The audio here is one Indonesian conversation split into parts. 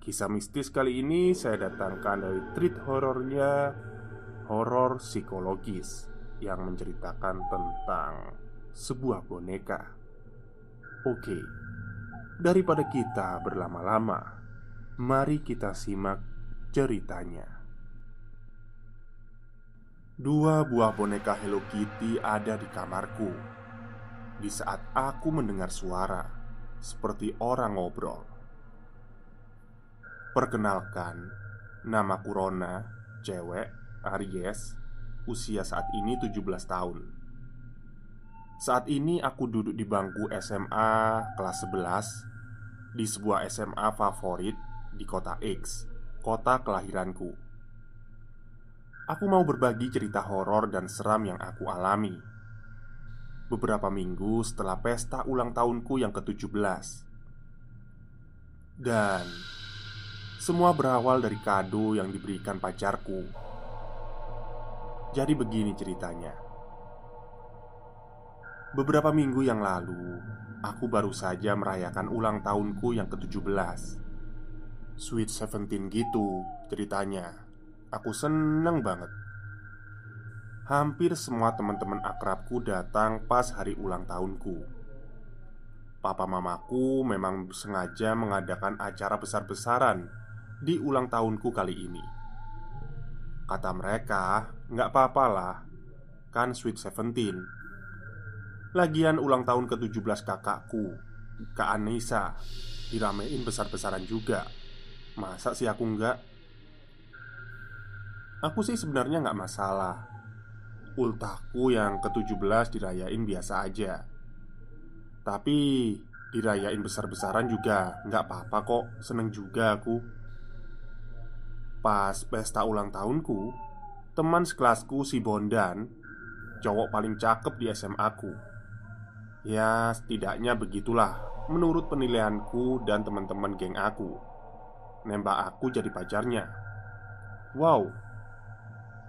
Kisah mistis kali ini saya datangkan dari treat horornya Horor psikologis Yang menceritakan tentang sebuah boneka. Oke Daripada kita berlama-lama Mari kita simak ceritanya. Dua buah boneka Hello Kitty ada di kamarku. Di saat aku mendengar suara Seperti orang ngobrol Perkenalkan, nama Kurona, cewek, Aries, usia saat ini 17 tahun. Saat ini aku duduk di bangku SMA kelas 11 di sebuah SMA favorit di kota X, kota kelahiranku. Aku mau berbagi cerita horor dan seram yang aku alami. Beberapa minggu setelah pesta ulang tahunku yang ke-17. Dan semua berawal dari kado yang diberikan pacarku. Jadi begini ceritanya. Beberapa minggu yang lalu, aku baru saja merayakan ulang tahunku yang ke-17. Sweet Seventeen gitu ceritanya. Aku seneng banget. Hampir semua teman-teman akrabku datang pas hari ulang tahunku. Papa mamaku memang sengaja mengadakan acara besar-besaran di ulang tahunku kali ini. Kata mereka, nggak apa-apa lah Kan Sweet Seventeen. Lagian ulang tahun ke-17 kakakku Kak Anissa Diramein besar-besaran juga. Masa sih aku nggak? Aku sih sebenarnya nggak masalah. Ultahku yang ke-17 dirayain biasa aja. Tapi dirayain besar-besaran juga nggak apa-apa kok Seneng juga aku Pas pesta ulang tahunku Teman sekelasku si Bondan Cowok paling cakep di SMA ku. Ya setidaknya begitulah Menurut penilaianku dan teman-teman geng aku. Nembak aku jadi pacarnya. Wow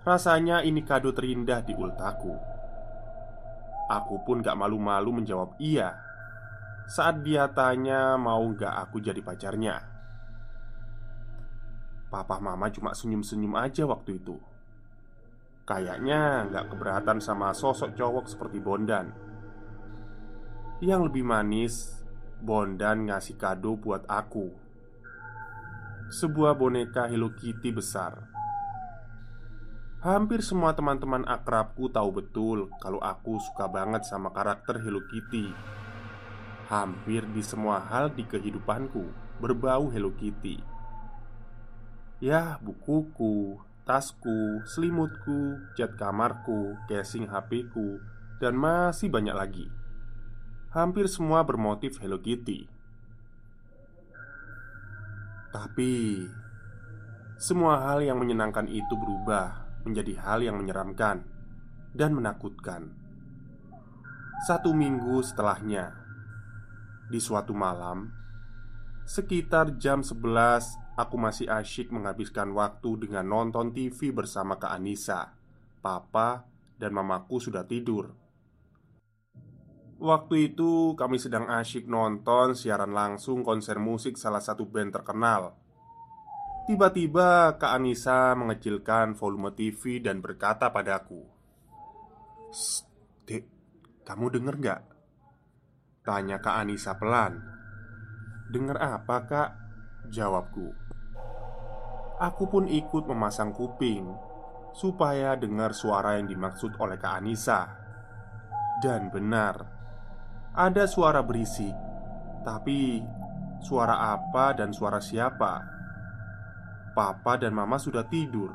Rasanya ini kado terindah di ultaku. Aku pun gak malu-malu menjawab iya Saat dia tanya mau gak aku jadi pacarnya Papa mama cuma senyum-senyum aja waktu itu Kayaknya nggak keberatan sama sosok cowok seperti Bondan Yang lebih manis Bondan ngasih kado buat aku Sebuah boneka Hello Kitty besar Hampir semua teman-teman akrabku tahu betul kalau aku suka banget sama karakter Hello Kitty. Hampir di semua hal di kehidupanku berbau Hello Kitty. Ya, bukuku, tasku, selimutku, cat kamarku, casing HP-ku, dan masih banyak lagi. Hampir semua bermotif Hello Kitty. Tapi semua hal yang menyenangkan itu berubah menjadi hal yang menyeramkan dan menakutkan. Satu minggu setelahnya, Di suatu malam, sekitar jam 11, aku masih asyik menghabiskan waktu dengan nonton TV bersama Kak Anissa. Papa dan mamaku sudah tidur. Waktu itu kami sedang asyik nonton siaran langsung konser musik salah satu band terkenal. Tiba-tiba Kak Anissa mengecilkan volume TV dan berkata padaku Dek, kamu denger gak? Tanya Kak Anissa pelan Dengar apa kak? Jawabku Aku pun ikut memasang kuping Supaya dengar suara yang dimaksud oleh Kak Anissa. Dan benar Ada suara berisik Tapi Suara apa dan suara siapa? Papa dan mama sudah tidur.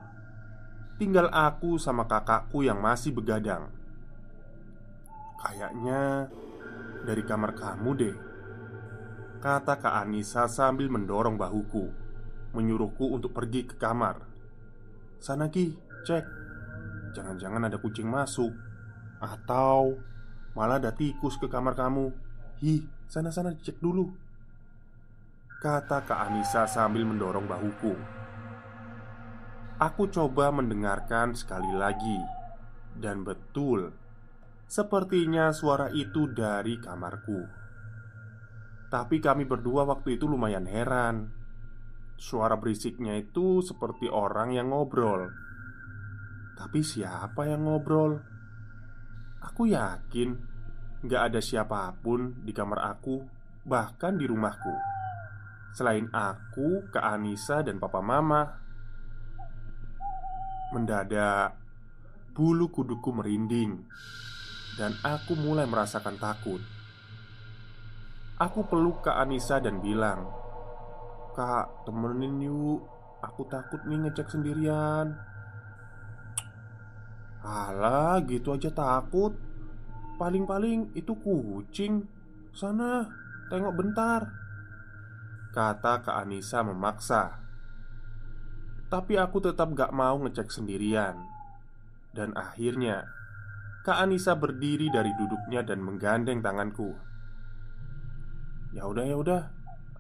Tinggal aku sama kakakku yang masih begadang. Kayaknya dari kamar kamu deh Kata Kak Anissa sambil mendorong bahuku Menyuruhku untuk pergi ke kamar. Sana Ki, cek. Jangan-jangan ada kucing masuk. Atau malah ada tikus ke kamar kamu. Hi, sana-sana cek dulu. Kata Kak Anissa sambil mendorong bahuku. Aku coba mendengarkan sekali lagi. Dan betul Sepertinya suara itu dari kamarku. Tapi kami berdua waktu itu lumayan heran Suara berisiknya itu seperti orang yang ngobrol Tapi siapa yang ngobrol? Aku yakin Gak ada siapa pun di kamar aku Bahkan di rumahku Selain aku, Kak Anissa, dan Papa Mama Mendadak Bulu kuduku merinding dan aku mulai merasakan takut. Aku peluk Kak Anissa dan bilang, "Kak, temenin yuk. Aku takut nih ngecek sendirian." Alah, gitu aja takut. Paling-paling itu kucing. Sana, tengok bentar. Kata Kak Anissa memaksa. Tapi aku tetap gak mau ngecek sendirian. Dan akhirnya Kak Anissa berdiri dari duduknya dan menggandeng tanganku. Ya udah ya udah,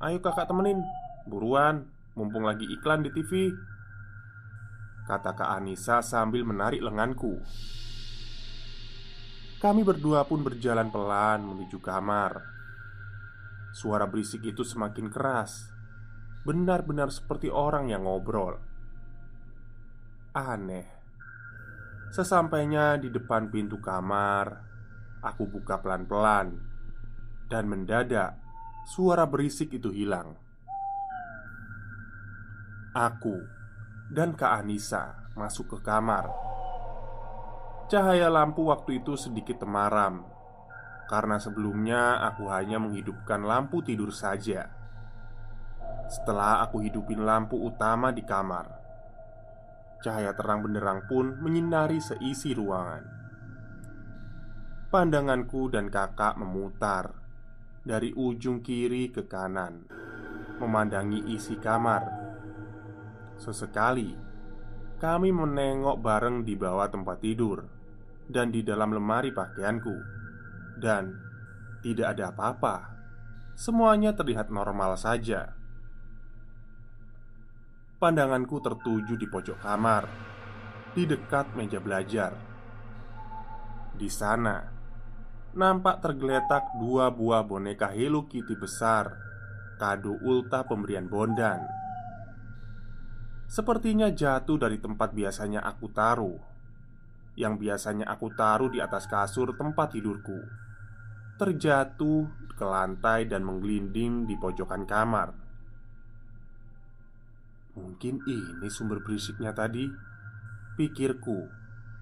ayo kakak temenin, buruan, mumpung lagi iklan di TV. Kata Kak Anissa sambil menarik lenganku. Kami berdua pun berjalan pelan menuju kamar. Suara berisik itu semakin keras, benar-benar seperti orang yang ngobrol. Aneh Sesampainya di depan pintu kamar, aku buka pelan-pelan, dan mendadak suara berisik itu hilang. Aku dan Kak Anissa masuk ke kamar. Cahaya lampu waktu itu sedikit temaram karena sebelumnya aku hanya menghidupkan lampu tidur saja. Setelah aku hidupin lampu utama di kamar, Cahaya terang benderang pun menyinari seisi ruangan. Pandanganku dan kakak memutar dari ujung kiri ke kanan, memandangi isi kamar. Sesekali kami menengok bareng di bawah tempat tidur dan di dalam lemari pakaianku, dan tidak ada apa-apa. Semuanya terlihat normal saja. Pandanganku tertuju di pojok kamar, di dekat meja belajar. Di sana nampak tergeletak dua buah boneka Hello Kitty besar, kado ulta pemberian Bondan. Sepertinya jatuh dari tempat biasanya aku taruh, yang biasanya aku taruh di atas kasur tempat tidurku, terjatuh ke lantai dan menggelinding di pojokan kamar. Mungkin ini sumber berisiknya tadi Pikirku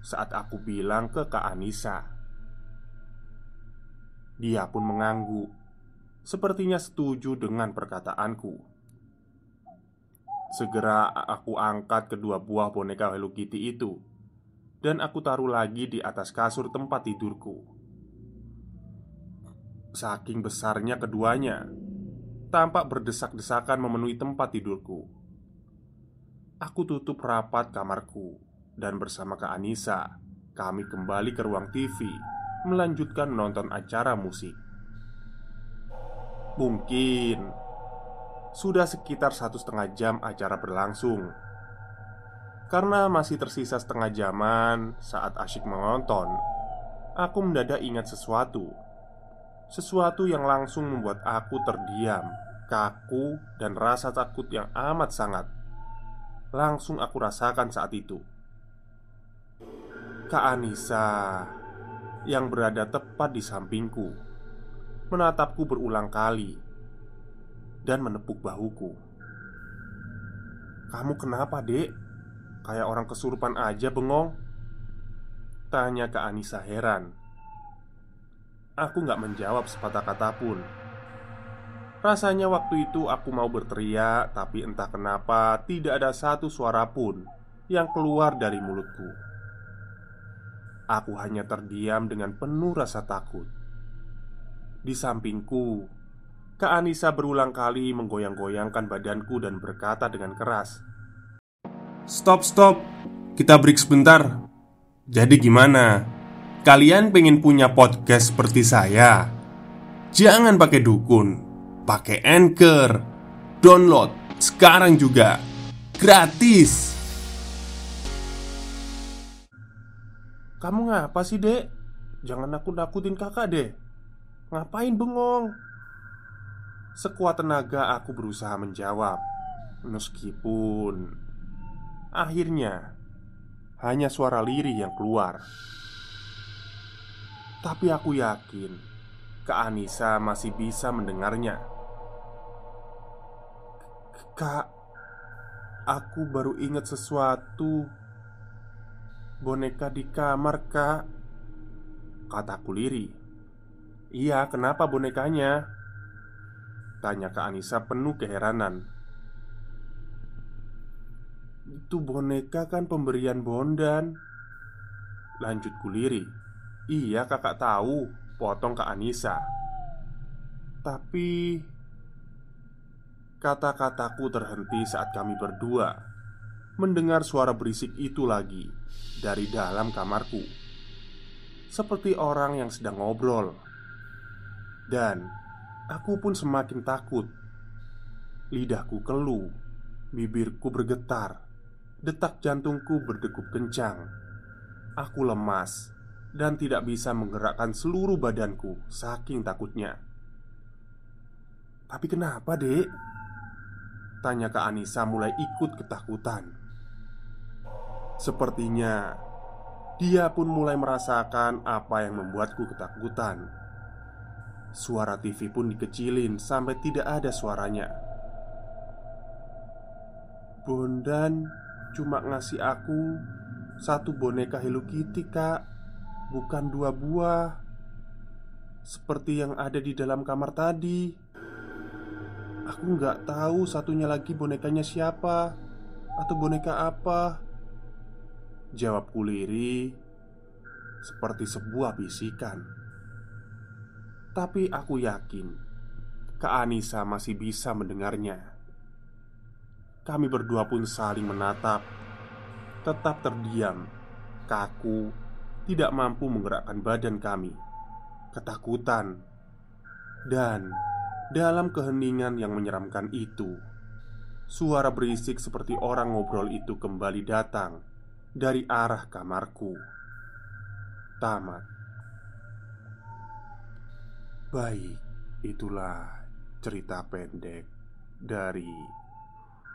saat aku bilang ke Kak Anissa. Dia pun mengangguk. Sepertinya setuju dengan perkataanku Segera aku angkat kedua buah boneka Hello Kitty itu. Dan aku taruh lagi di atas kasur tempat tidurku. Saking besarnya keduanya Tampak berdesak-desakan memenuhi tempat tidurku. Aku tutup rapat kamarku dan bersama Kak Anissa, kami kembali ke ruang TV melanjutkan menonton acara musik. Mungkin sudah sekitar satu setengah jam acara berlangsung. Karena masih tersisa setengah jaman saat asyik menonton, aku mendadak ingat sesuatu. Sesuatu yang langsung membuat aku terdiam, kaku, dan rasa takut yang amat sangat. Langsung aku rasakan saat itu. Kak Anissa yang berada tepat di sampingku menatapku berulang kali dan menepuk bahuku. "Kamu kenapa, Dek? Kayak orang kesurupan aja bengong." Tanya ke Anissa heran. Aku gak menjawab sepatah kata pun. Rasanya waktu itu aku mau berteriak, tapi entah kenapa tidak ada satu suara pun yang keluar dari mulutku. Aku hanya terdiam dengan penuh rasa takut. Di sampingku Kak Anissa berulang kali menggoyang-goyangkan badanku dan berkata dengan keras Stop, stop Kita break sebentar Jadi gimana? Kalian pengen punya podcast seperti saya? Jangan pakai dukun Pakai Anchor Download sekarang juga Gratis Kamu ngapa sih dek? Jangan aku nakutin kakak deh Ngapain bengong? Sekuat tenaga aku berusaha menjawab Meskipun Akhirnya Hanya suara lirih yang keluar. Tapi aku yakin Kak Anissa masih bisa mendengarnya. Kak Aku baru ingat sesuatu. Boneka di kamar kak. Kataku lirih. Iya kenapa bonekanya Tanya ke Anissa penuh keheranan. Itu boneka kan pemberian Bondan. Lanjut kuliri Iya kakak tahu Potong ke Anissa. Tapi Kata-kataku terhenti saat kami berdua Mendengar suara berisik itu lagi Dari dalam kamarku Seperti orang yang sedang ngobrol. Dan Aku pun semakin takut. Lidahku keluh, bibirku bergetar, detak jantungku berdegup kencang. Aku lemas dan tidak bisa menggerakkan seluruh badanku saking takutnya. "Tapi kenapa, Dek?" tanya ke Anissa mulai ikut ketakutan. Sepertinya dia pun mulai merasakan apa yang membuatku ketakutan. Suara TV pun dikecilin sampai tidak ada suaranya. Bondan cuma ngasih aku satu boneka Hello Kitty, Kak. Bukan dua buah. Seperti yang ada di dalam kamar tadi. Aku nggak tahu satunya lagi bonekanya siapa atau boneka apa. Jawab kuliri seperti sebuah bisikan. Tapi aku yakin Kak Anissa masih bisa mendengarnya. Kami berdua pun saling menatap. Tetap terdiam. Kaku Tidak mampu menggerakkan badan kami. Ketakutan. Dan Dalam keheningan yang menyeramkan itu Suara berisik seperti orang ngobrol itu kembali datang Dari arah kamarku. Tamat Baik, itulah cerita pendek dari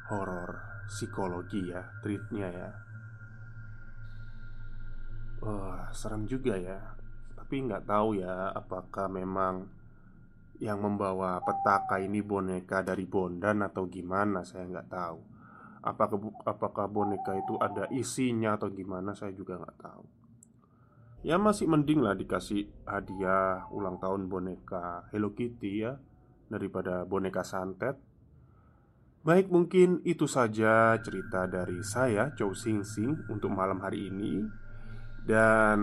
horor psikologi ya, treatnya ya. Wah, serem juga ya. Tapi nggak tahu ya, apakah memang yang membawa petaka ini boneka dari Bondan atau gimana? Saya nggak tahu. Apakah apakah boneka itu ada isinya atau gimana? Saya juga nggak tahu. Ya masih mending lah dikasih hadiah ulang tahun boneka Hello Kitty ya Daripada boneka santet. Baik mungkin itu saja cerita dari saya Chow Sing Sing untuk malam hari ini. Dan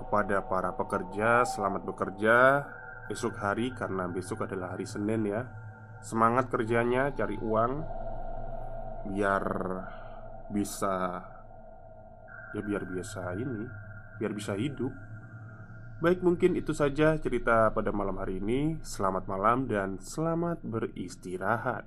Kepada para pekerja selamat bekerja Esok hari karena besok adalah hari Senin ya. Semangat kerjanya cari uang Biar bisa ya biar biasa ini biar bisa hidup Baik, mungkin itu saja cerita pada malam hari ini. Selamat malam dan selamat beristirahat.